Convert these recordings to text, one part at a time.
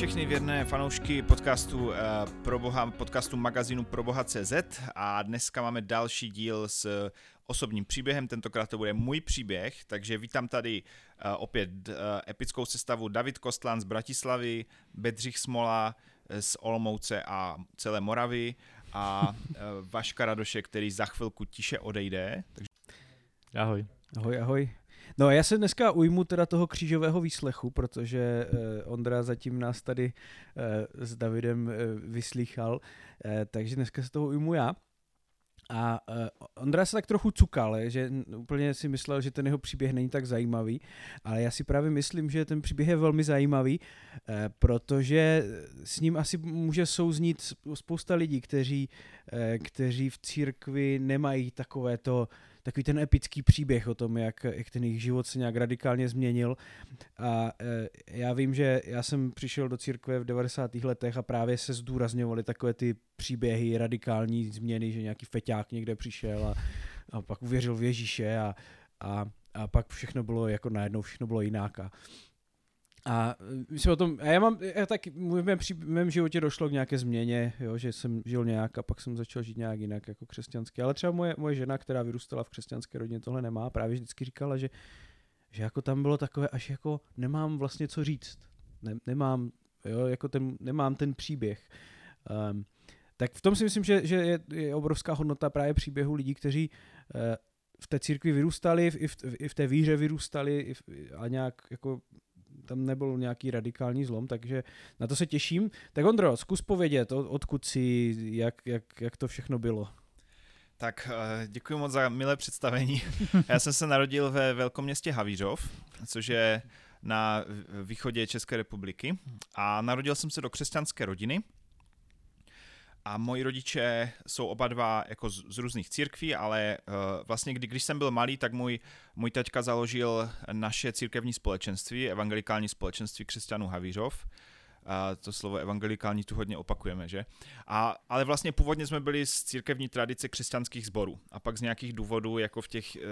všechny věrné fanoušky podcastu uh, pro boha, podcastu magazínu Proboha.cz a dneska máme další díl s osobním příběhem, tentokrát to bude můj příběh, takže vítám tady uh, opět uh, epickou sestavu David Kostlan z Bratislavy, Bedřich Smola z Olomouce a celé Moravy a uh, Vaška Radoše, který za chvilku tiše odejde. Takže... Ahoj. Ahoj, ahoj. No já se dneska ujmu teda toho křížového výslechu, protože uh, Ondra zatím nás tady uh, s Davidem uh, vyslýchal, uh, takže dneska se toho ujmu já. A uh, Ondra se tak trochu cukal, že úplně si myslel, že ten jeho příběh není tak zajímavý, ale já si právě myslím, že ten příběh je velmi zajímavý, uh, protože s ním asi může souznít spousta lidí, kteří, uh, kteří v církvi nemají takové to takový ten epický příběh o tom, jak, jak ten jejich život se nějak radikálně změnil. A e, já vím, že já jsem přišel do církve v 90. letech a právě se zdůrazňovaly takové ty příběhy, radikální změny, že nějaký feťák někde přišel a, a pak uvěřil v Ježíše a, a, a pak všechno bylo jako najednou, všechno bylo jinak. A, a myslím o tom, a já mám, já tak v mém, v mém životě došlo k nějaké změně, jo, že jsem žil nějak a pak jsem začal žít nějak jinak jako křesťanský. Ale třeba moje, moje žena, která vyrůstala v křesťanské rodině, tohle nemá, právě vždycky říkala, že, že jako tam bylo takové, až jako nemám vlastně co říct. Ne, nemám, jo, jako ten, nemám ten příběh. Um, tak v tom si myslím, že, že je, je obrovská hodnota právě příběhu lidí, kteří uh, v té církvi vyrůstali, i v, i v té víře vyrůstali i v, a nějak jako tam nebyl nějaký radikální zlom, takže na to se těším. Tak Ondro, zkus povědět, odkud si, jak, jak, jak to všechno bylo. Tak eh, děkuji moc za milé představení. Já jsem se narodil ve velkoměstě Havířov, což je na východě České republiky a narodil jsem se do křesťanské rodiny, a moji rodiče jsou oba dva jako z, z různých církví, ale uh, vlastně kdy, když jsem byl malý, tak můj, můj taťka založil naše církevní společenství, evangelikální společenství křesťanů Havířov. A to slovo evangelikální tu hodně opakujeme, že? A, ale vlastně původně jsme byli z církevní tradice křesťanských sborů a pak z nějakých důvodů, jako v těch uh,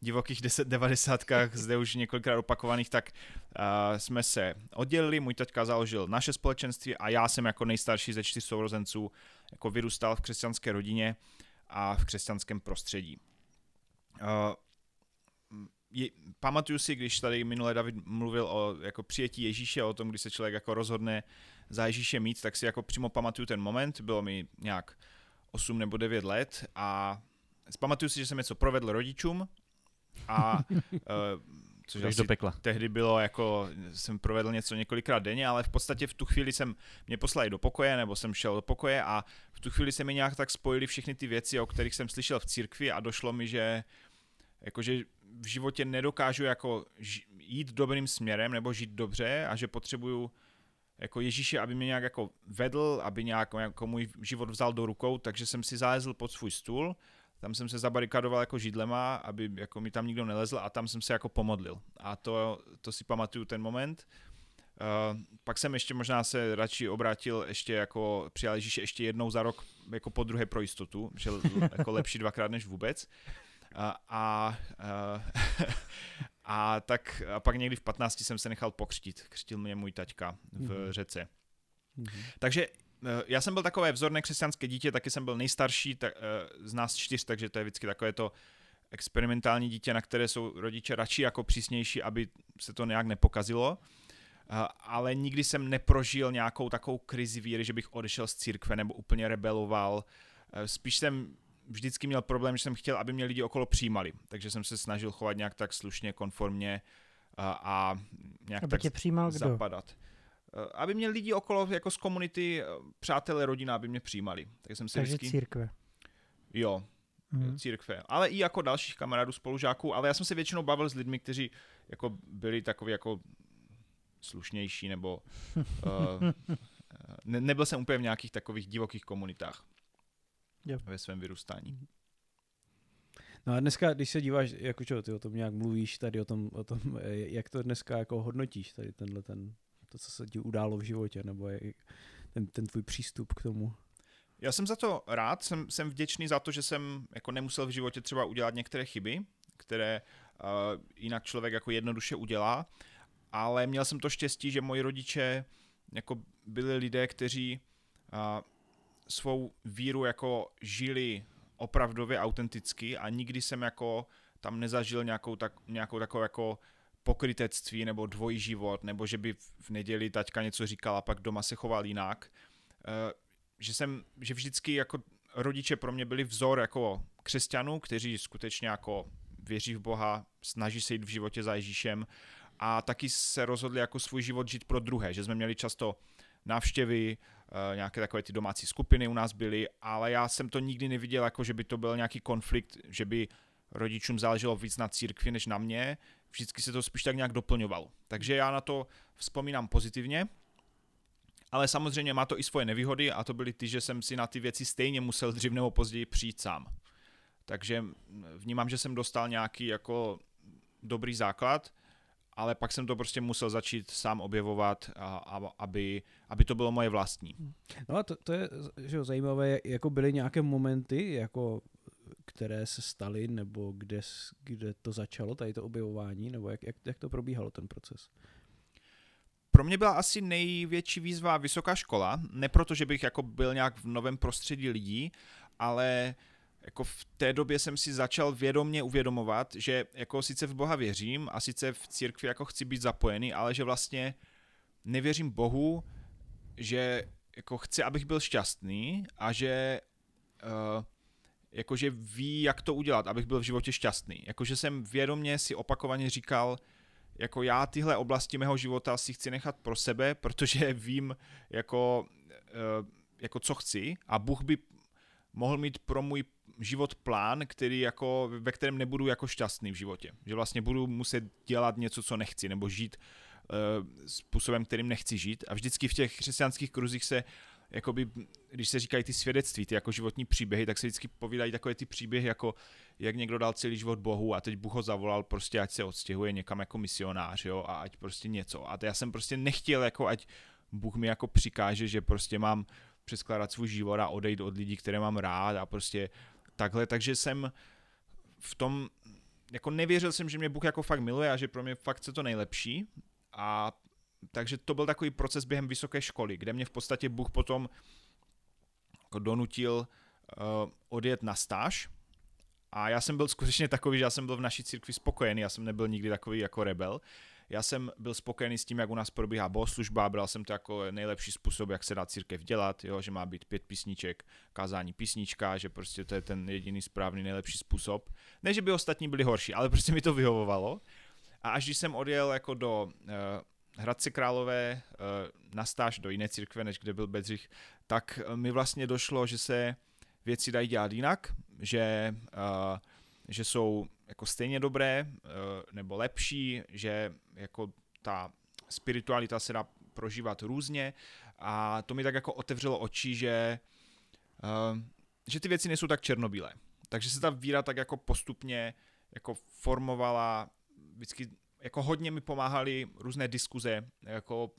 divokých 10-90kách, zde už několikrát opakovaných, tak uh, jsme se oddělili, můj taťka založil naše společenství a já jsem jako nejstarší ze čtyř sourozenců jako vyrůstal v křesťanské rodině a v křesťanském prostředí. Uh, je, pamatuju si, když tady minule David mluvil o jako přijetí Ježíše, o tom, kdy se člověk jako rozhodne za Ježíše mít, tak si jako přímo pamatuju ten moment, bylo mi nějak 8 nebo 9 let a pamatuju si, že jsem něco provedl rodičům a uh, což asi do pekla. tehdy bylo jako, jsem provedl něco několikrát denně, ale v podstatě v tu chvíli jsem mě poslali do pokoje, nebo jsem šel do pokoje a v tu chvíli se mi nějak tak spojily všechny ty věci, o kterých jsem slyšel v církvi a došlo mi, že jakože v životě nedokážu jako jít dobrým směrem nebo žít dobře a že potřebuju jako Ježíše, aby mě nějak jako vedl, aby nějak jako můj život vzal do rukou, takže jsem si zalezl pod svůj stůl, tam jsem se zabarikadoval jako židlema, aby jako mi tam nikdo nelezl a tam jsem se jako pomodlil. A to, to si pamatuju ten moment. Uh, pak jsem ještě možná se radši obrátil ještě jako přijal Ježíše ještě jednou za rok jako po druhé pro jistotu, že jako lepší dvakrát než vůbec. A, a, a, a, tak a pak někdy v 15 jsem se nechal pokřtit. Křtil mě můj taťka v mm-hmm. řece. Mm-hmm. Takže eh, já jsem byl takové vzorné křesťanské dítě, taky jsem byl nejstarší tak, eh, z nás čtyř, takže to je vždycky takové to experimentální dítě, na které jsou rodiče radši jako přísnější, aby se to nějak nepokazilo. Ale nikdy jsem neprožil nějakou takovou krizi víry, že bych odešel z církve nebo úplně rebeloval. Eh, spíš jsem vždycky měl problém, že jsem chtěl, aby mě lidi okolo přijímali. Takže jsem se snažil chovat nějak tak slušně, konformně a, nějak aby tak tě přijímal kdo? zapadat. Eh, aby mě lidi okolo jako z komunity, eh, přátelé, rodina, aby mě přijímali. Takže jsem se Takže vždycky... církve. Jo, mm. církve. Ale i jako dalších kamarádů, spolužáků, ale já jsem se většinou bavil s lidmi, kteří jako byli takový jako slušnější, nebo uh, ne, nebyl jsem úplně v nějakých takových divokých komunitách yep. ve svém vyrůstání. No a dneska, když se díváš, jako čo, ty o tom nějak mluvíš tady o tom, o tom, jak to dneska jako hodnotíš, tady tenhle ten, to, co se ti událo v životě, nebo je, ten, ten tvůj přístup k tomu? Já jsem za to rád, jsem, jsem vděčný za to, že jsem jako nemusel v životě třeba udělat některé chyby, které uh, jinak člověk jako jednoduše udělá, ale měl jsem to štěstí, že moji rodiče jako byli lidé, kteří a, svou víru jako žili opravdově autenticky a nikdy jsem jako tam nezažil nějakou, tak, nějakou takovou jako pokrytectví nebo dvojí život, nebo že by v neděli taťka něco říkala, pak doma se choval jinak. E, že jsem, že vždycky jako rodiče pro mě byli vzor jako křesťanů, kteří skutečně jako věří v Boha, snaží se jít v životě za Ježíšem a taky se rozhodli jako svůj život žít pro druhé, že jsme měli často návštěvy, eh, nějaké takové ty domácí skupiny u nás byly, ale já jsem to nikdy neviděl jako, že by to byl nějaký konflikt, že by rodičům záleželo víc na církvi než na mě. Vždycky se to spíš tak nějak doplňovalo. Takže já na to vzpomínám pozitivně. Ale samozřejmě má to i svoje nevýhody a to byly ty, že jsem si na ty věci stejně musel dřív nebo později přijít sám. Takže vnímám, že jsem dostal nějaký jako dobrý základ, ale pak jsem to prostě musel začít sám objevovat, a, a, aby, aby to bylo moje vlastní. No a to, to je že zajímavé, jako byly nějaké momenty, jako které se staly, nebo kde, kde to začalo, tady to objevování, nebo jak, jak, jak to probíhalo ten proces? Pro mě byla asi největší výzva vysoká škola, ne proto, že bych jako byl nějak v novém prostředí lidí, ale jako v té době jsem si začal vědomně uvědomovat, že jako sice v Boha věřím a sice v církvi jako chci být zapojený, ale že vlastně nevěřím Bohu, že jako chci, abych byl šťastný a že uh, jakože ví, jak to udělat, abych byl v životě šťastný. Jakože jsem vědomě si opakovaně říkal, jako já tyhle oblasti mého života si chci nechat pro sebe, protože vím, jako, uh, jako co chci a Bůh by mohl mít pro můj život plán, který jako, ve kterém nebudu jako šťastný v životě. Že vlastně budu muset dělat něco, co nechci, nebo žít uh, způsobem, kterým nechci žít. A vždycky v těch křesťanských kruzích se jakoby, když se říkají ty svědectví, ty jako životní příběhy, tak se vždycky povídají takové ty příběhy, jako jak někdo dal celý život Bohu a teď Bůh ho zavolal prostě, ať se odstěhuje někam jako misionář, jo, a ať prostě něco. A to já jsem prostě nechtěl, jako ať Bůh mi jako přikáže, že prostě mám přeskládat svůj život a odejít od lidí, které mám rád a prostě takhle, takže jsem v tom, jako nevěřil jsem, že mě Bůh jako fakt miluje a že pro mě fakt chce to nejlepší a takže to byl takový proces během vysoké školy, kde mě v podstatě Bůh potom jako donutil uh, odjet na stáž a já jsem byl skutečně takový, že já jsem byl v naší církvi spokojený, já jsem nebyl nikdy takový jako rebel, já jsem byl spokojený s tím, jak u nás probíhá bohoslužba, bral jsem to jako nejlepší způsob, jak se dá církev dělat, jo, že má být pět písniček, kázání písnička, že prostě to je ten jediný správný nejlepší způsob. Ne, že by ostatní byli horší, ale prostě mi to vyhovovalo. A až když jsem odjel jako do uh, Hradce Králové uh, na stáž do jiné církve, než kde byl Bedřich, tak mi vlastně došlo, že se věci dají dělat jinak, že uh, že jsou jako stejně dobré eh, nebo lepší, že jako ta spiritualita se dá prožívat různě a to mi tak jako otevřelo oči, že, eh, že ty věci nejsou tak černobílé. Takže se ta víra tak jako postupně jako formovala, vždycky jako hodně mi pomáhaly různé diskuze, jako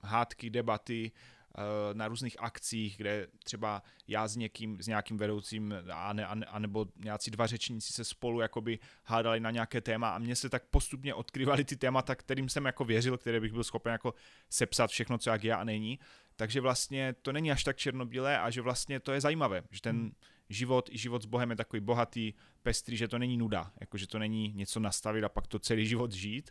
hádky, debaty, Eh, na různých akcích, kde třeba já s někým, s nějakým vedoucím a, ne, a nebo nějací dva řečníci se spolu jakoby hádali na nějaké téma a mně se tak postupně odkryvaly ty témata, kterým jsem jako věřil, které bych byl schopen jako sepsat všechno, co jak já a není. Takže vlastně to není až tak černobílé a že vlastně to je zajímavé, že ten hmm. Život i život s Bohem je takový bohatý, pestrý, že to není nuda, jako že to není něco nastavit a pak to celý život žít,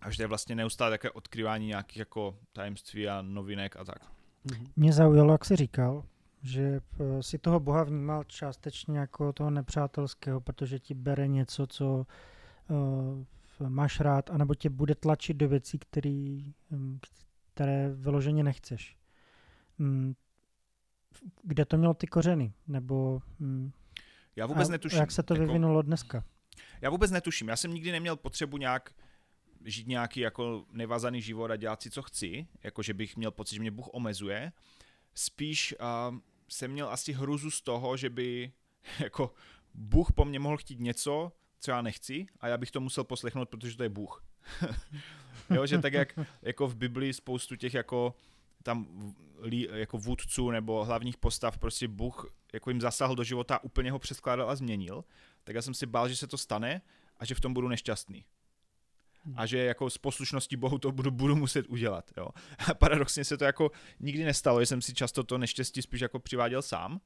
a že to je vlastně neustále také odkryvání nějakých jako tajemství a novinek a tak. Mhm. Mě zaujalo, jak jsi říkal, že eh, si toho Boha vnímal částečně jako toho nepřátelského, protože ti bere něco, co uh, máš rád, anebo tě bude tlačit do věcí, který, hm, které vyloženě nechceš. Kde to mělo ty kořeny? Nebo um, já vůbec netuším. Jak se to jako, vyvinulo dneska? Já vůbec netuším. Já jsem nikdy neměl potřebu nějak žít nějaký jako nevazaný život a dělat si, co chci, jako že bych měl pocit, že mě Bůh omezuje. Spíš uh, jsem měl asi hruzu z toho, že by jako Bůh po mně mohl chtít něco, co já nechci a já bych to musel poslechnout, protože to je Bůh. jo, že tak jak jako v Biblii spoustu těch jako tam jako vůdců nebo hlavních postav prostě Bůh jako jim zasáhl do života, úplně ho přeskládal a změnil, tak já jsem si bál, že se to stane a že v tom budu nešťastný. a že jako s poslušností Bohu to budu, budu muset udělat. Jo. A paradoxně se to jako nikdy nestalo, že jsem si často to neštěstí spíš jako přiváděl sám,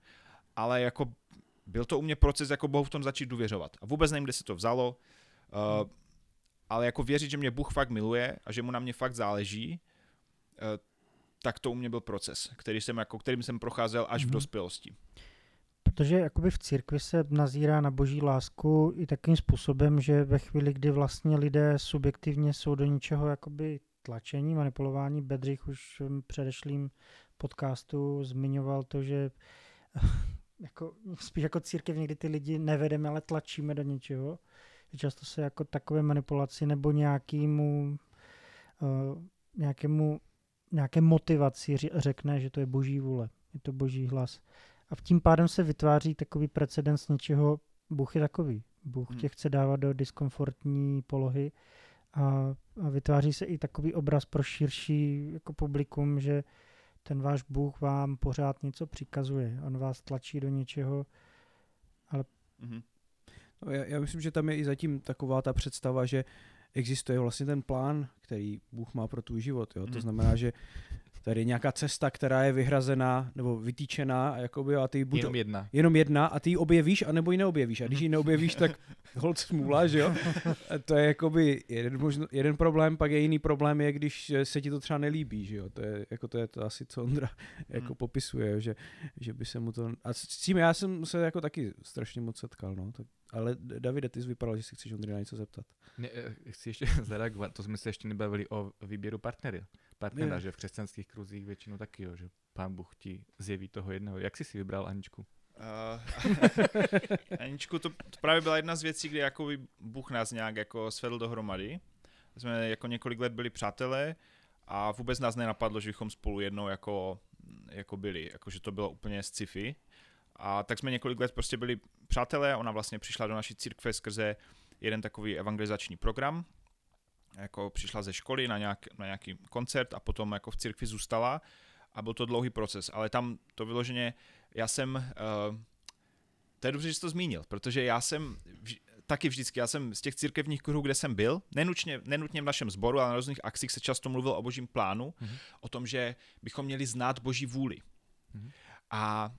ale jako byl to u mě proces jako Bohu v tom začít důvěřovat. A vůbec nevím, kde se to vzalo, uh, ale jako věřit, že mě Bůh fakt miluje a že mu na mě fakt záleží, uh, tak to u mě byl proces, který jsem jako, kterým jsem procházel až mm-hmm. v mhm. dospělosti. Protože jakoby v církvi se nazírá na boží lásku i takým způsobem, že ve chvíli, kdy vlastně lidé subjektivně jsou do něčeho jakoby tlačení, manipulování, Bedřich už v předešlým podcastu zmiňoval to, že jako, spíš jako církev někdy ty lidi nevedeme, ale tlačíme do něčeho. Často se jako takové manipulaci nebo nějakému, uh, nějakému nějaké motivaci řekne, že to je boží vůle, je to boží hlas. A v tím pádem se vytváří takový precedens něčeho, Bůh je takový. Bůh hmm. tě chce dávat do diskomfortní polohy a, a vytváří se i takový obraz pro širší jako publikum, že ten váš Bůh vám pořád něco přikazuje. On vás tlačí do něčeho, ale... Mm-hmm. No, já, já myslím, že tam je i zatím taková ta představa, že existuje vlastně ten plán, který Bůh má pro tvůj život. Jo? To mhm. znamená, že tady je nějaká cesta, která je vyhrazená nebo vytýčená jakoby, a ty buď jenom jedna. Jenom jedna a ty ji objevíš a nebo ji neobjevíš. A když ji neobjevíš, tak hold smůla, že jo? A to je jakoby jeden, možno, jeden problém, pak je jiný problém je, když se ti to třeba nelíbí, že jo? To je, jako to, je to asi, co Ondra jako hmm. popisuje, že, že by se mu to... A s tím já jsem se jako taky strašně moc setkal, no. Tak, ale Davide, ty jsi vypadal, že si chceš Ondry na něco zeptat. Ne, eh, chci ještě zareagovat, to jsme se ještě nebavili o výběru partnery partnera, že v křesťanských kruzích většinou taky, jo, že pán Bůh ti zjeví toho jednoho. Jak jsi si vybral Aničku? Uh, Aničku, to, to právě byla jedna z věcí, kdy jako Bůh nás nějak jako svedl dohromady. Jsme jako několik let byli přátelé a vůbec nás nenapadlo, že bychom spolu jednou jako, jako byli, jako že to bylo úplně sci-fi. A tak jsme několik let prostě byli přátelé, ona vlastně přišla do naší církve skrze jeden takový evangelizační program, jako přišla ze školy na, nějak, na nějaký koncert a potom jako v církvi zůstala a byl to dlouhý proces, ale tam to vyloženě, já jsem, uh, to je dobře, že jsi to zmínil, protože já jsem vž, taky vždycky, já jsem z těch církevních kruhů, kde jsem byl, nenutně, nenutně v našem sboru, ale na různých akcích se často mluvil o božím plánu, mm-hmm. o tom, že bychom měli znát boží vůli. Mm-hmm. A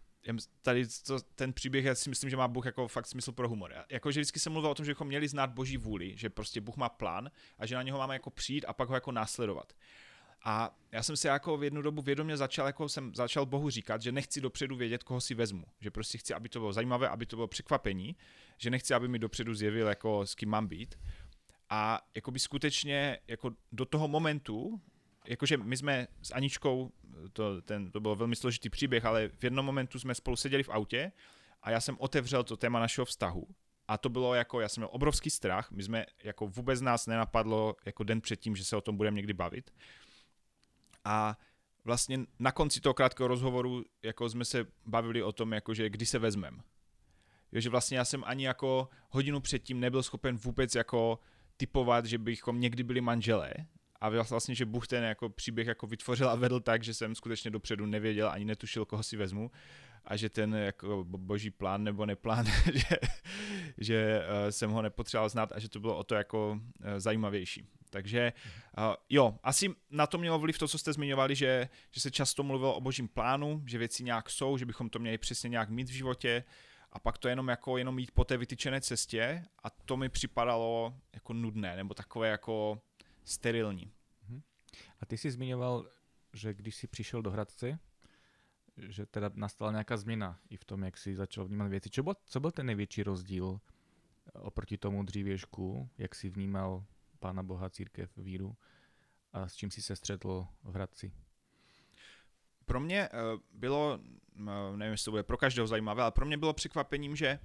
tady to, ten příběh, já si myslím, že má Bůh jako fakt smysl pro humor. Jakože vždycky jsem mluvil o tom, že bychom měli znát boží vůli, že prostě Bůh má plán a že na něho máme jako přijít a pak ho jako následovat. A já jsem si jako v jednu dobu vědomě začal, jako jsem začal Bohu říkat, že nechci dopředu vědět, koho si vezmu. Že prostě chci, aby to bylo zajímavé, aby to bylo překvapení, že nechci, aby mi dopředu zjevil, jako s kým mám být. A jako by skutečně jako do toho momentu, jakože my jsme s Aničkou to, ten, to byl velmi složitý příběh, ale v jednom momentu jsme spolu seděli v autě a já jsem otevřel to téma našeho vztahu a to bylo jako, já jsem měl obrovský strach, my jsme, jako vůbec nás nenapadlo jako den předtím, že se o tom budeme někdy bavit. A vlastně na konci toho krátkého rozhovoru jako jsme se bavili o tom, jako že kdy se vezmem. Jo, že vlastně já jsem ani jako hodinu předtím nebyl schopen vůbec jako typovat, že bychom někdy byli manželé, a vlastně, že Bůh ten jako příběh jako vytvořil a vedl tak, že jsem skutečně dopředu nevěděl ani netušil, koho si vezmu a že ten jako boží plán nebo neplán, že, že uh, jsem ho nepotřeboval znát a že to bylo o to jako uh, zajímavější. Takže uh, jo, asi na to mělo vliv to, co jste zmiňovali, že, že se často mluvilo o božím plánu, že věci nějak jsou, že bychom to měli přesně nějak mít v životě a pak to jenom jako jenom jít po té vytyčené cestě a to mi připadalo jako nudné nebo takové jako sterilní. A ty si zmiňoval, že když si přišel do Hradce, že teda nastala nějaká změna i v tom, jak si začal vnímat věci. Co byl, co byl ten největší rozdíl oproti tomu dřívěžku, jak si vnímal Pána Boha, církev, víru a s čím si se střetl v Hradci? Pro mě eh, bylo, eh, nevím, jestli to bude pro každého zajímavé, ale pro mě bylo překvapením, že,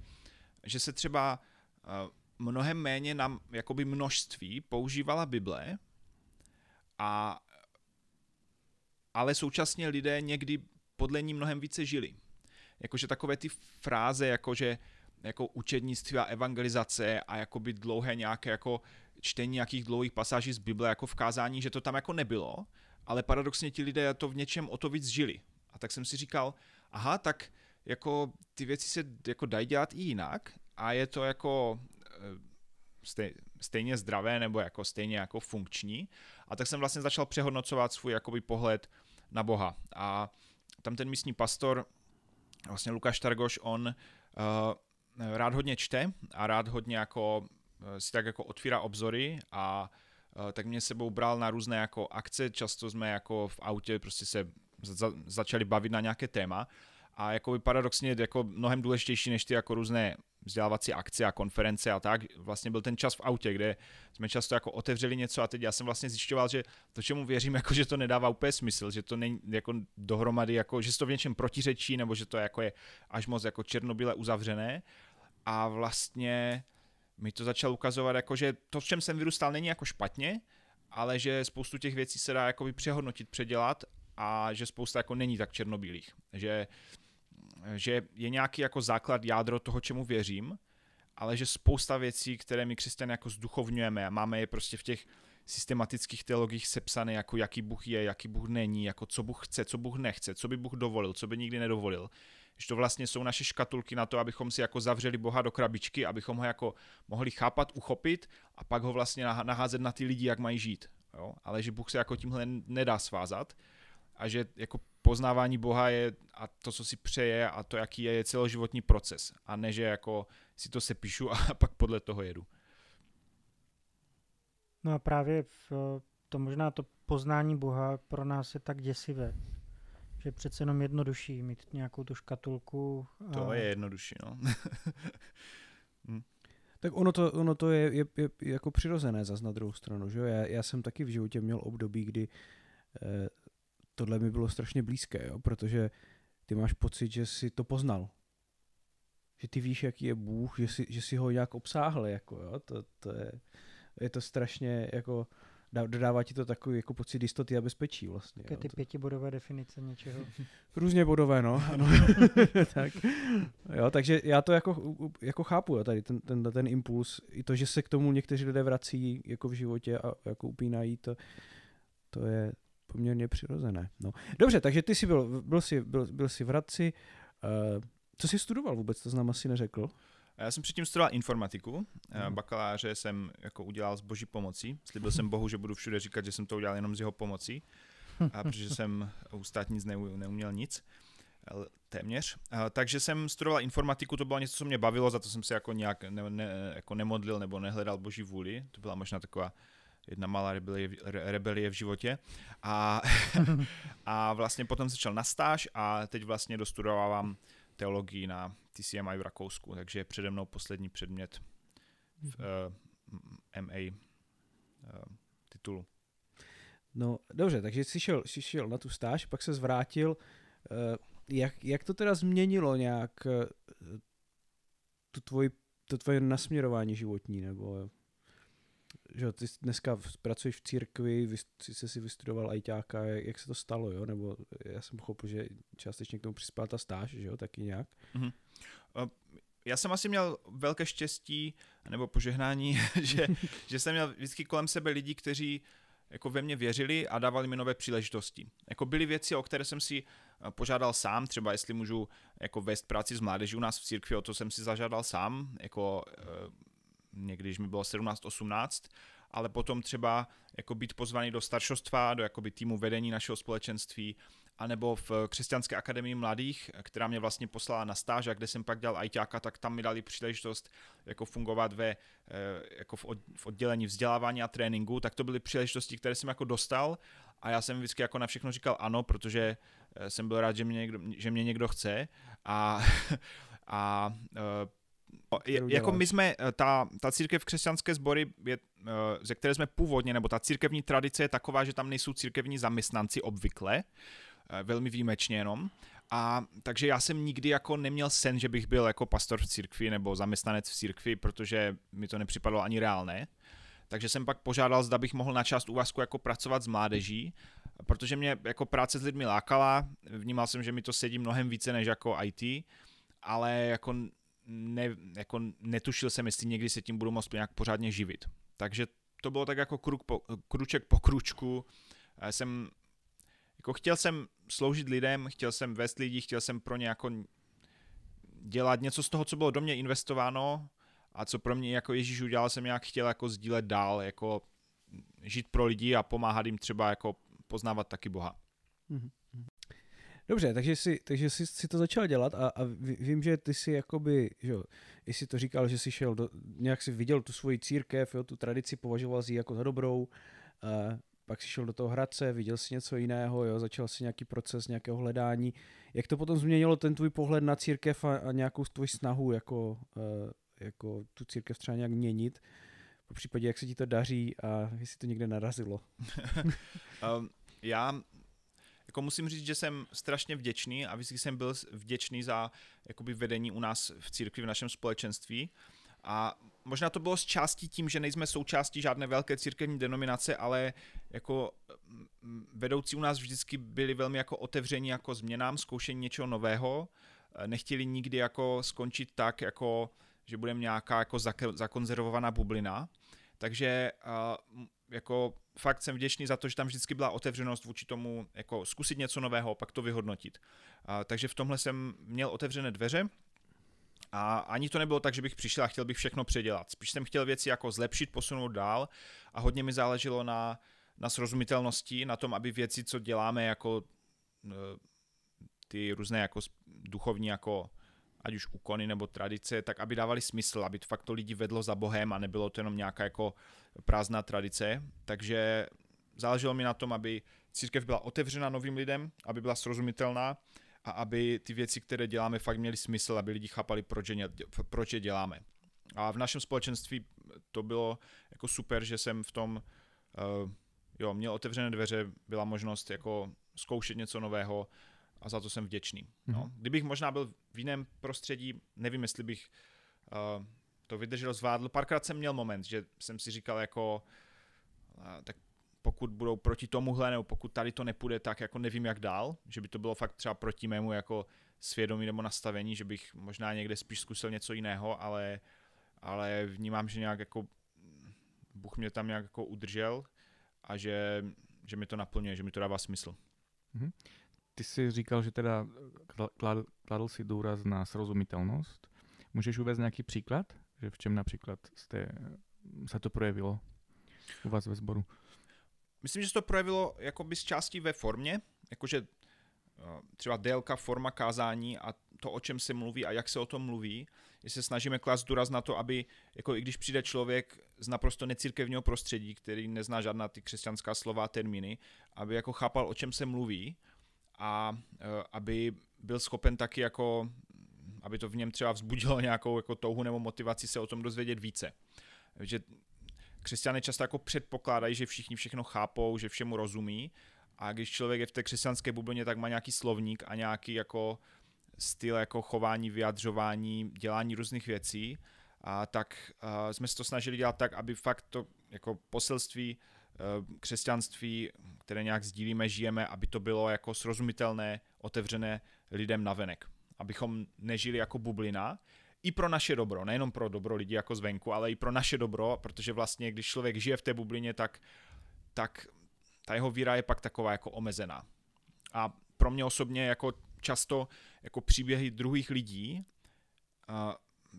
že se třeba eh, mnohem méně na jakoby množství používala Bible, a, ale současně lidé někdy podle ní mnohem více žili. Jakože takové ty fráze, jakože jako učednictví a evangelizace a jakoby dlouhé nějaké jako čtení nějakých dlouhých pasáží z Bible jako v kázání, že to tam jako nebylo, ale paradoxně ti lidé to v něčem o to víc žili. A tak jsem si říkal, aha, tak jako ty věci se jako dají dělat i jinak a je to jako stej, stejně zdravé nebo jako stejně jako funkční. A tak jsem vlastně začal přehodnocovat svůj jakoby pohled na Boha. A tam ten místní pastor, vlastně Lukáš Targoš, on uh, rád hodně čte a rád hodně jako si tak jako otvírá obzory a uh, tak mě sebou bral na různé jako akce, často jsme jako v autě prostě se za, začali bavit na nějaké téma a jako paradoxně jako mnohem důležitější než ty jako různé vzdělávací akce a konference a tak, vlastně byl ten čas v autě, kde jsme často jako otevřeli něco a teď já jsem vlastně zjišťoval, že to, čemu věřím, jako že to nedává úplně smysl, že to není jako dohromady, jako, že to v něčem protiřečí, nebo že to jako je až moc jako černobyle uzavřené a vlastně mi to začal ukazovat, jako, že to, v čem jsem vyrůstal, není jako špatně, ale že spoustu těch věcí se dá jako přehodnotit, předělat a že spousta jako není tak černobílých. Že, že je nějaký jako základ, jádro toho, čemu věřím, ale že spousta věcí, které my křesťané jako zduchovňujeme a máme je prostě v těch systematických teologiích sepsané, jako jaký Bůh je, jaký Bůh není, jako co Bůh chce, co Bůh nechce, co by Bůh dovolil, co by nikdy nedovolil. Že to vlastně jsou naše škatulky na to, abychom si jako zavřeli Boha do krabičky, abychom ho jako mohli chápat, uchopit a pak ho vlastně naházet na ty lidi, jak mají žít. Jo? Ale že Bůh se jako tímhle nedá svázat a že jako poznávání Boha je a to, co si přeje a to, jaký je, je celoživotní proces a ne, že jako si to sepíšu a pak podle toho jedu. No a právě v, to možná to poznání Boha pro nás je tak děsivé, že je přece jenom jednodušší mít nějakou tu škatulku. A... To je jednodušší, no. hm. Tak ono to, ono to je, je, je jako přirozené zas na druhou stranu, že Já, já jsem taky v životě měl období, kdy eh, tohle mi bylo strašně blízké, jo? protože ty máš pocit, že jsi to poznal. Že ty víš, jaký je Bůh, že jsi, že jsi ho nějak obsáhl, jako jo? To, to je, je to strašně jako dodává ti to takový jako pocit jistoty a bezpečí vlastně. Také ty to... pětibodové definice něčeho. Různě bodové, no. Ano. tak. Jo, takže já to jako, jako chápu, jo, tady ten, ten, ten impuls, i to, že se k tomu někteří lidé vrací jako v životě a jako upínají, to, to je poměrně přirozené. No. Dobře, takže ty jsi byl, byl jsi, byl, byl jsi v Radci. Uh, co jsi studoval vůbec, to znám asi neřekl? Já jsem předtím studoval informatiku, mm. bakaláře jsem jako udělal s boží pomocí. Slíbil jsem Bohu, že budu všude říkat, že jsem to udělal jenom s jeho pomocí, a protože jsem u státnic neuměl nic téměř. Takže jsem studoval informatiku, to bylo něco, co mě bavilo, za to jsem se jako nějak ne, ne, jako nemodlil nebo nehledal boží vůli. To byla možná taková jedna malá rebelie, rebelie v životě. A, a vlastně potom začal na stáž a teď vlastně dostudovávám teologii na TCMI v Rakousku, takže je přede mnou poslední předmět v uh, eh, MA uh, eh, titulu. No dobře, takže jsi šel, jsi šel na tu stáž, pak se zvrátil. Uh, jak, jak to teda změnilo nějak uh, tu tvoji, to tvoje nasměrování životní, nebo že ty dneska pracuješ v církvi, jsi si vystudoval ajťáka, jak, jak se to stalo, jo? Nebo já jsem pochopil, že částečně k tomu přispěla ta stáž, že jo, taky nějak. Mm-hmm. Já jsem asi měl velké štěstí, nebo požehnání, že, že jsem měl vždycky kolem sebe lidi, kteří jako ve mě věřili a dávali mi nové příležitosti. Jako byly věci, o které jsem si eh, požádal sám, třeba jestli můžu jako vést práci s mládeží u nás v církvi, o to jsem si zažádal sám, jako někdy, když mi bylo 17-18, ale potom třeba jako být pozvaný do staršostva, do jakoby týmu vedení našeho společenství, anebo v křesťanské akademii mladých, která mě vlastně poslala na stáž, a kde jsem pak dělal ajťáka, tak tam mi dali příležitost jako fungovat ve, eh, jako v oddělení vzdělávání a tréninku, tak to byly příležitosti, které jsem jako dostal a já jsem vždycky jako na všechno říkal ano, protože eh, jsem byl rád, že mě někdo, že mě někdo chce. A, a eh, jako my jsme, eh, ta, ta církev křesťanské sbory, je, eh, ze které jsme původně, nebo ta církevní tradice je taková, že tam nejsou církevní zaměstnanci obvykle, eh, velmi výjimečně jenom. A takže já jsem nikdy jako neměl sen, že bych byl jako pastor v církvi nebo zaměstnanec v církvi, protože mi to nepřipadlo ani reálné. Takže jsem pak požádal, zda bych mohl na část úvazku jako pracovat s mládeží, protože mě jako práce s lidmi lákala, vnímal jsem, že mi to sedí mnohem více než jako IT, ale jako ne, jako netušil jsem, jestli někdy se tím budu moct nějak pořádně živit. Takže to bylo tak jako kruk po, kruček po kručku. Já jsem, jako chtěl jsem sloužit lidem, chtěl jsem vést lidi, chtěl jsem pro ně jako dělat něco z toho, co bylo do mě investováno a co pro mě jako Ježíš udělal, jsem nějak chtěl jako sdílet dál, jako žít pro lidi a pomáhat jim třeba jako poznávat taky Boha. Mhm. Dobře, takže jsi, takže jsi, jsi to začal dělat a, a vím, že ty jsi jakoby, že jo, jsi to říkal, že jsi šel do, nějak si viděl tu svoji církev, jo, tu tradici, považoval si ji jako za dobrou, a pak jsi šel do toho Hradce, viděl si něco jiného, jo, začal si nějaký proces nějakého hledání. Jak to potom změnilo ten tvůj pohled na církev a, a nějakou tvoji snahu jako, uh, jako tu církev třeba nějak měnit? Po případě, jak se ti to daří a jestli to někde narazilo? um, já jako musím říct, že jsem strašně vděčný a vždycky jsem byl vděčný za jakoby vedení u nás v církvi, v našem společenství. A možná to bylo s částí tím, že nejsme součástí žádné velké církevní denominace, ale jako vedoucí u nás vždycky byli velmi jako otevření jako změnám, zkoušení něčeho nového. Nechtěli nikdy jako skončit tak, jako že budeme nějaká jako zakonzervovaná bublina. Takže jako fakt jsem vděčný za to, že tam vždycky byla otevřenost vůči tomu jako zkusit něco nového, pak to vyhodnotit. A, takže v tomhle jsem měl otevřené dveře a ani to nebylo tak, že bych přišel a chtěl bych všechno předělat. Spíš jsem chtěl věci jako zlepšit, posunout dál a hodně mi záleželo na, na srozumitelnosti, na tom, aby věci, co děláme jako e, ty různé jako duchovní jako ať už úkony nebo tradice, tak aby dávali smysl, aby to fakt to lidi vedlo za Bohem a nebylo to jenom nějaká jako prázdná tradice. Takže záleželo mi na tom, aby církev byla otevřena novým lidem, aby byla srozumitelná a aby ty věci, které děláme, fakt měly smysl, aby lidi chápali, proč je, proč je děláme. A v našem společenství to bylo jako super, že jsem v tom uh, jo, měl otevřené dveře, byla možnost jako zkoušet něco nového, a za to jsem vděčný. Mm-hmm. No. Kdybych možná byl v jiném prostředí, nevím, jestli bych uh, to vydržel, zvládl. Párkrát jsem měl moment, že jsem si říkal jako, uh, tak pokud budou proti tomuhle, nebo pokud tady to nepůjde, tak jako nevím jak dál, že by to bylo fakt třeba proti mému jako svědomí nebo nastavení, že bych možná někde spíš zkusil něco jiného, ale, ale vnímám, že nějak jako Bůh mě tam nějak jako udržel a že, že mi to naplňuje, že mi to dává smysl. Mm-hmm. Ty jsi říkal, že teda kladl, kladl si důraz na srozumitelnost. Můžeš uvést nějaký příklad? Že v čem například jste, se to projevilo u vás ve sboru? Myslím, že se to projevilo jakoby z části ve formě, jakože eh, třeba délka, forma kázání a to, o čem se mluví a jak se o tom mluví, že se snažíme klást důraz na to, aby, jako i když přijde člověk z naprosto necírkevního prostředí, který nezná žádná ty křesťanská slova a termíny, aby jako chápal, o čem se mluví a e, aby byl schopen taky jako, aby to v něm třeba vzbudilo nějakou jako touhu nebo motivaci se o tom dozvědět více. Že křesťané často jako předpokládají, že všichni všechno chápou, že všemu rozumí a když člověk je v té křesťanské bublině, tak má nějaký slovník a nějaký jako styl jako chování, vyjadřování, dělání různých věcí, a tak a jsme se to snažili dělat tak, aby fakt to jako poselství Eh, křesťanství, které nějak sdílíme, žijeme, aby to bylo jako srozumitelné, otevřené lidem navenek. Abychom nežili jako bublina, i pro naše dobro, nejenom pro dobro lidí jako zvenku, ale i pro naše dobro, protože vlastně, když člověk žije v té bublině, tak, tak ta jeho víra je pak taková jako omezená. A pro mě osobně jako často jako příběhy druhých lidí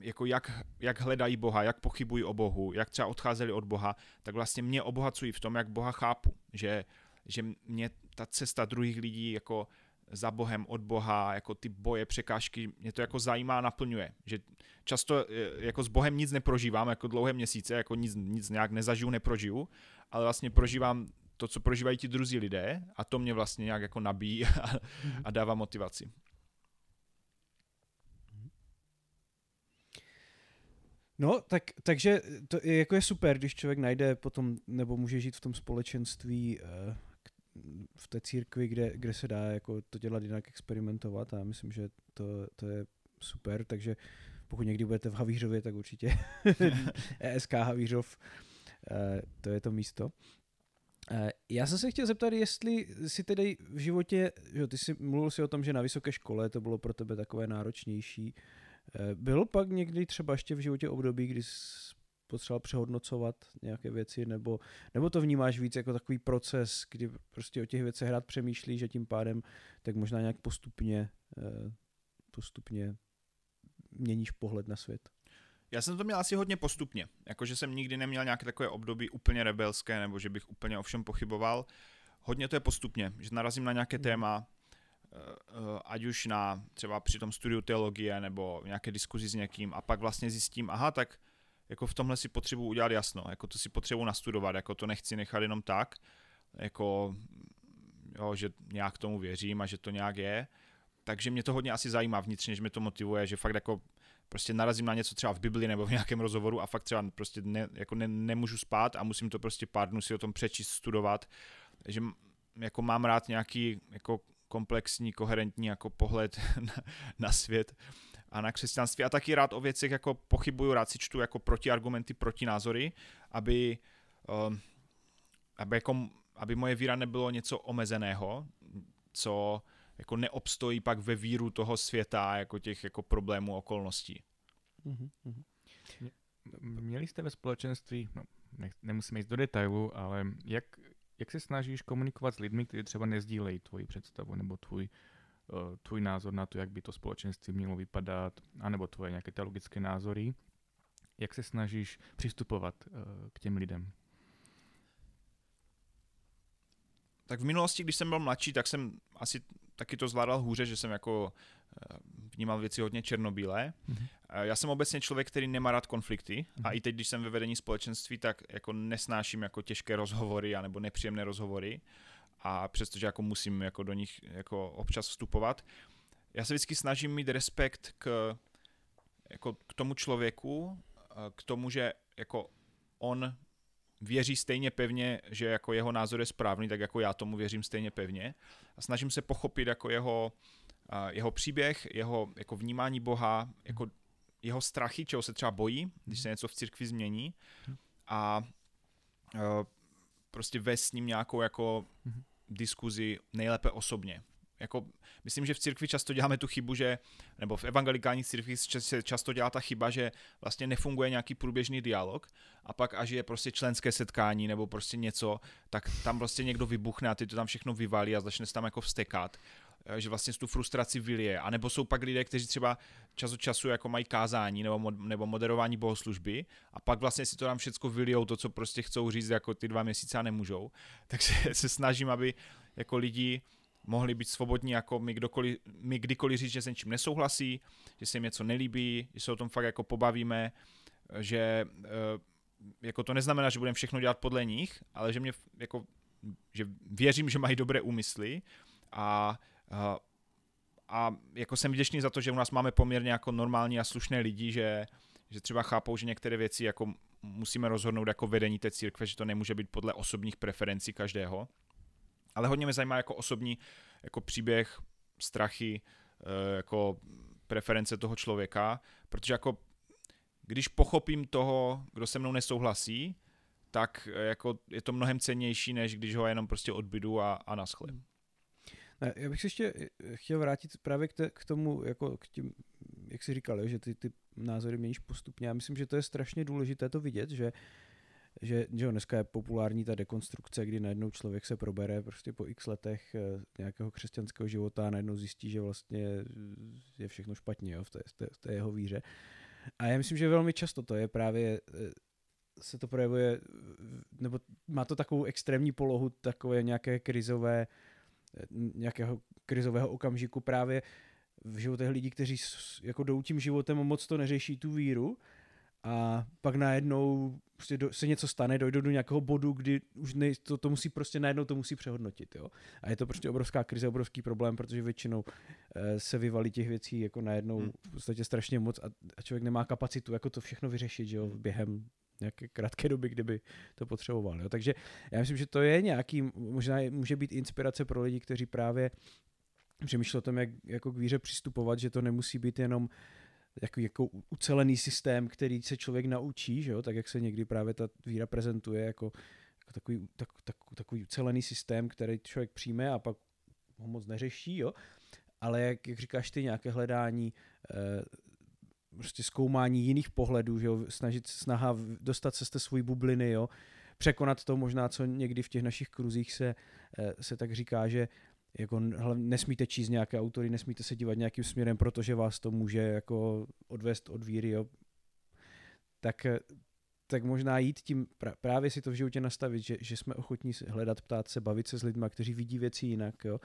jako jak, jak hledají Boha, jak pochybují o Bohu, jak třeba odcházeli od Boha, tak vlastně mě obohacují v tom, jak Boha chápu, že, že mě ta cesta druhých lidí jako za Bohem, od Boha, jako ty boje, překážky, mě to jako zajímá, naplňuje. Že často e, jako s Bohem nic neprožívám, jako dlouhé měsíce, jako nic, nic nějak nezažiju, neprožiju, ale vlastně prožívám to, co prožívají ti druzí lidé a to mě vlastně nějak jako nabíjí a, a dává motivaci. No, tak, takže to je, jako je super, když člověk najde potom, nebo může žít v tom společenství, eh, v té církvi, kde, kde se dá jako to dělat jinak, experimentovat a já myslím, že to, to je super, takže pokud někdy budete v Havířově, tak určitě ESK Havířov, eh, to je to místo. Eh, já jsem se chtěl zeptat, jestli si tedy v životě, že ty jsi mluvil si o tom, že na vysoké škole to bylo pro tebe takové náročnější, Eh, byl pak někdy třeba ještě v životě období, kdy jsi potřeboval přehodnocovat nějaké věci, nebo, nebo to vnímáš víc jako takový proces, kdy prostě o těch věcech hrát přemýšlí, že tím pádem tak možná nějak postupně, eh, postupně měníš pohled na svět? Já jsem to měl asi hodně postupně, jakože jsem nikdy neměl nějaké takové období úplně rebelské, nebo že bych úplně o všem pochyboval. Hodně to je postupně, že narazím na nějaké téma, eh, eh, ať už na třeba při tom studiu teologie nebo nějaké diskuzi s někým a pak vlastně zjistím, aha, tak jako v tomhle si potřebuji udělat jasno, jako to si potřebuji nastudovat, jako to nechci nechat jenom tak, jako jo, že nějak tomu věřím a že to nějak je. Takže mě to hodně asi zajímá vnitřně, že mě to motivuje, že fakt jako prostě narazím na něco třeba v Bibli nebo v nějakém rozhovoru a fakt třeba prostě ne, jako ne, nemůžu spát a musím to prostě pár dnů si o tom přečíst, studovat, že jako mám rád nějaký jako komplexní, koherentní jako pohled na, na svět a na křesťanství a taky rád o věcech jako pochybuju, rád si čtu jako protiargumenty, protinázory, aby, um, aby, jako, aby moje víra nebylo něco omezeného, co jako neobstojí pak ve víru toho světa, jako těch jako problémů, okolností. Mm-hmm. Měli jste ve společenství, no, ne, nemusíme jít do detailu, ale jak, jak se snažíš komunikovat s lidmi, kteří třeba nezdílejí tvoji představu nebo tvůj, uh, tvůj názor na to, jak by to společenství mělo vypadat, anebo tvoje nějaké teologické názory. Jak se snažíš přistupovat uh, k těm lidem? Tak v minulosti, když jsem byl mladší, tak jsem asi taky to zvládal hůře, že jsem jako eh, vnímal věci hodně černobílé. Mm-hmm. Já jsem obecně člověk, který nemá rád konflikty mm-hmm. a mhm. i teď, když jsem ve vedení společenství, tak jako nesnáším jako těžké rozhovory nebo nepříjemné rozhovory a přestože jako musím jako do nich jako občas vstupovat. Já se vždycky snažím mít respekt k, jako k tomu člověku, k tomu, že jako on věří stejně pevně, že jako jeho názor je správný, tak jako já tomu věřím stejně pevně. A snažím se pochopit jako jeho, jeho příběh, jeho jako vnímání Boha, jako jeho strachy, čeho se třeba bojí, když se něco v církvi změní. A prostě vést s ním nějakou jako diskuzi nejlépe osobně jako, myslím, že v církvi často děláme tu chybu, že, nebo v evangelikální církvi se často dělá ta chyba, že vlastně nefunguje nějaký průběžný dialog a pak až je prostě členské setkání nebo prostě něco, tak tam prostě někdo vybuchne a ty to tam všechno vyvalí a začne se tam jako vstekat eh, že vlastně tu frustraci vylije. A nebo jsou pak lidé, kteří třeba čas od času jako mají kázání nebo, mod, nebo moderování bohoslužby a pak vlastně si to tam všechno vylijou, to, co prostě chcou říct jako ty dva měsíce a nemůžou. Takže se snažím, aby jako lidi mohli být svobodní, jako my, kdokoliv, my kdykoliv říct, že se něčím nesouhlasí, že se jim něco nelíbí, že se o tom fakt jako pobavíme, že eh, jako to neznamená, že budeme všechno dělat podle nich, ale že mě jako, že věřím, že mají dobré úmysly a, a, a jako jsem vděčný za to, že u nás máme poměrně jako normální a slušné lidi, že, že třeba chápou, že některé věci jako musíme rozhodnout jako vedení té církve, že to nemůže být podle osobních preferencí každého. Ale hodně mě zajímá jako osobní jako příběh, strachy, eh, jako preference toho člověka, protože jako když pochopím toho, kdo se mnou nesouhlasí, tak eh, jako je to mnohem cennější, než když ho jenom prostě odbydu a, a naschle. Hmm. Já bych se ještě eh, chtěl vrátit právě k, te, k tomu, jako k tím, jak jsi říkal, že ty, ty názory měníš postupně. Já myslím, že to je strašně důležité to vidět, že uh, že, že dneska je populární ta dekonstrukce, kdy najednou člověk se probere prostě po x letech eh, nějakého křesťanského života a najednou zjistí, že vlastně je všechno špatně jo, v, té, v, té, v té jeho víře. A já myslím, že velmi často to je právě eh, se to projevuje, nebo má to takovou extrémní polohu, takové nějaké krizové, eh, nějakého krizového okamžiku právě v životech lidí, kteří jako jdou tím životem moc to neřeší tu víru a pak najednou prostě do, se něco stane, dojde do nějakého bodu, kdy už ne, to, to musí prostě najednou to musí přehodnotit, jo. A je to prostě obrovská krize, obrovský problém, protože většinou e, se vyvalí těch věcí jako najednou hmm. v podstatě strašně moc a, a člověk nemá kapacitu jako to všechno vyřešit, že jo, během nějaké krátké doby, kdyby to potřeboval, jo. Takže já myslím, že to je nějaký, možná může být inspirace pro lidi, kteří právě přemýšlí o tom, jak jako k víře přistupovat, že to nemusí být jenom takový jako ucelený systém, který se člověk naučí, že jo? tak jak se někdy právě ta víra prezentuje jako, jako takový, tak, tak, takový ucelený systém, který člověk přijme a pak ho moc neřeší, jo? ale jak, jak říkáš ty, nějaké hledání, eh, prostě zkoumání jiných pohledů, že jo? snažit snaha dostat se z té své bubliny, jo? překonat to možná, co někdy v těch našich kruzích se, eh, se tak říká, že jako nesmíte číst nějaké autory, nesmíte se dívat nějakým směrem, protože vás to může jako odvést od víry, jo. tak tak možná jít tím, právě si to v životě nastavit, že, že jsme ochotní hledat, ptát se, bavit se s lidmi, kteří vidí věci jinak, jo,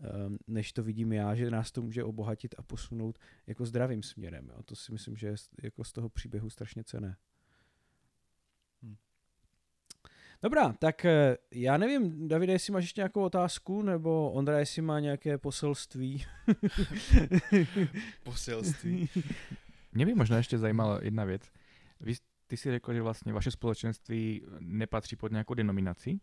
ehm, než to vidím já, že nás to může obohatit a posunout jako zdravým směrem. Jo. To si myslím, že je jako z toho příběhu strašně cené. Hm. Dobrá, tak eh, já nevím, Davide, jestli máš ještě nějakou otázku, nebo Ondra, jestli má nějaké poselství. poselství. Mě by možná ještě zajímala jedna věc. Vy ty si řekl, že vlastně vaše společenství nepatří pod nějakou denominaci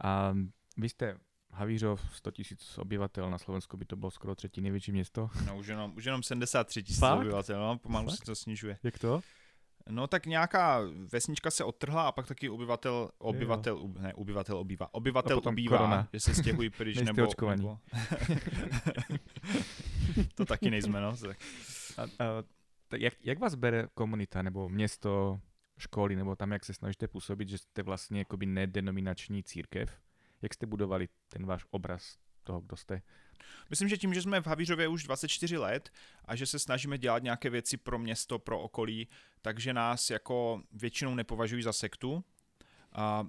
a vy jste Havířov, 100 tisíc obyvatel, na Slovensku by to bylo skoro třetí největší město. No už jenom, už jenom 73 tisíc obyvatel, no, pomalu Fakt? se to snižuje. Jak to? No tak nějaká vesnička se odtrhla a pak taky obyvatel, obyvatel, jo. ne, obyvatel obývá, obyvatel obývá, korona. že se stěhují pryč, nebo, nebo... to taky nejsme, no. Tak. A, a, tak jak, jak vás bere komunita nebo město, školy, nebo tam, jak se snažíte působit, že jste vlastně jakoby nedenominační církev? Jak jste budovali ten váš obraz toho, kdo jste? Myslím, že tím, že jsme v Havířově už 24 let a že se snažíme dělat nějaké věci pro město, pro okolí, takže nás jako většinou nepovažují za sektu. A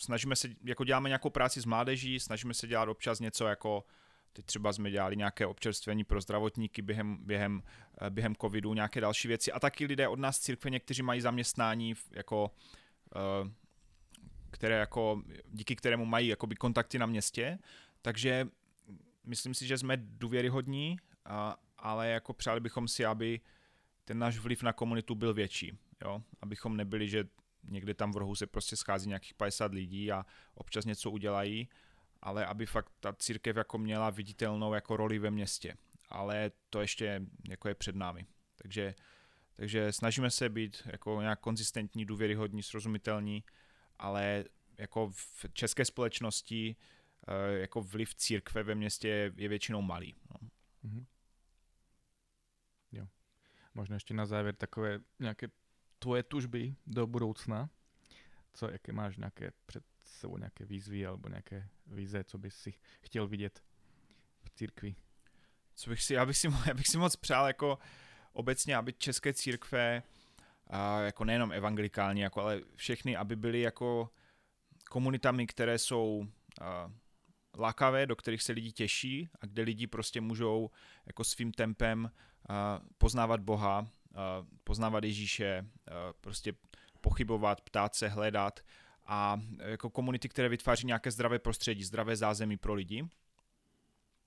snažíme se, jako děláme nějakou práci s mládeží, snažíme se dělat občas něco jako Teď třeba jsme dělali nějaké občerstvení pro zdravotníky během, během, eh, během covidu, nějaké další věci. A taky lidé od nás církve, někteří mají zaměstnání jako eh, které jako, díky kterému mají jakoby kontakty na městě, takže myslím si, že jsme důvěryhodní, a, ale jako přáli bychom si, aby ten náš vliv na komunitu byl větší, jo? abychom nebyli, že někde tam v rohu se prostě schází nějakých 50 lidí a občas něco udělají, ale aby fakt ta církev jako měla viditelnou jako roli ve městě. Ale to ještě jako je před námi. Takže, takže snažíme se být jako nějak konzistentní, důvěryhodní, srozumitelní, ale jako v české společnosti jako vliv církve ve městě je většinou malý. No. Mm-hmm. Jo. Možná ještě na závěr takové nějaké tvoje tužby do budoucna. Co, jaké máš nějaké před sebou nějaké výzvy alebo nějaké vize, co bys si chtěl vidět v církvi? Co bych si, já bych si, já bych si moc přál jako obecně, aby české církve, a jako nejenom evangelikální, jako, ale všechny, aby byly jako komunitami, které jsou a, lákavé, do kterých se lidi těší a kde lidi prostě můžou jako svým tempem a, poznávat Boha, a, poznávat Ježíše, a, prostě pochybovat, ptát se, hledat a jako komunity, které vytváří nějaké zdravé prostředí, zdravé zázemí pro lidi,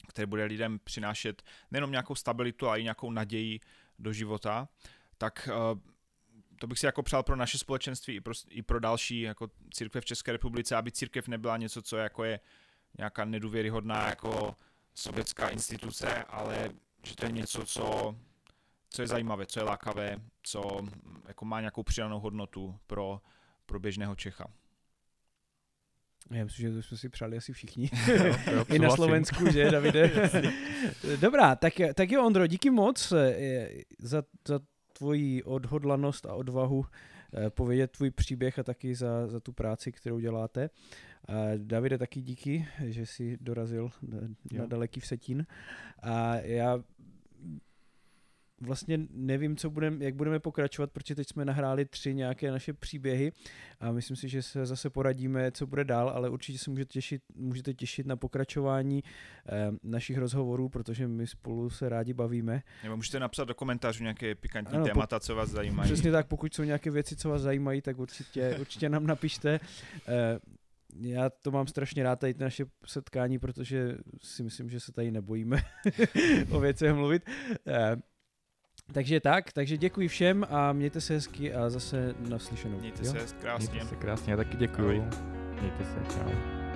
které bude lidem přinášet nejenom nějakou stabilitu, ale i nějakou naději do života, tak eh, to bych si jako přál pro naše společenství i pro, i pro další jako církve v České republice, aby církev nebyla něco, co jako je nějaká nedůvěryhodná jako sovětská instituce, ale že to je něco, co, co je zajímavé, co je lákavé, co jako má nějakou přidanou hodnotu pro, pro běžného Čecha. Já myslím, že to jsme si přáli asi všichni. jo, jo, I na Slovensku, že, Davide? Dobrá, tak, tak jo, Ondro, díky moc eh, za, za tvoji odhodlanost a odvahu eh, povědět tvůj příběh a taky za, za tu práci, kterou děláte. Davide, taky díky, že jsi dorazil na, daleký Vsetín. A já vlastně nevím, co budem, jak budeme pokračovat, protože teď jsme nahráli tři nějaké naše příběhy a myslím si, že se zase poradíme, co bude dál, ale určitě se můžete těšit, můžete těšit na pokračování eh, našich rozhovorů, protože my spolu se rádi bavíme. Nebo můžete napsat do komentářů nějaké pikantní ano, témata, co vás zajímají. Přesně tak, pokud jsou nějaké věci, co vás zajímají, tak určitě, určitě nám napište. Eh, já to mám strašně rád tady naše setkání, protože si myslím, že se tady nebojíme o věcech mluvit. Eh, takže tak, takže děkuji všem a mějte se hezky a zase naslyšenou. Mějte jo? se krásně. Mějte se krásně, já taky děkuji. Mějte se, čau.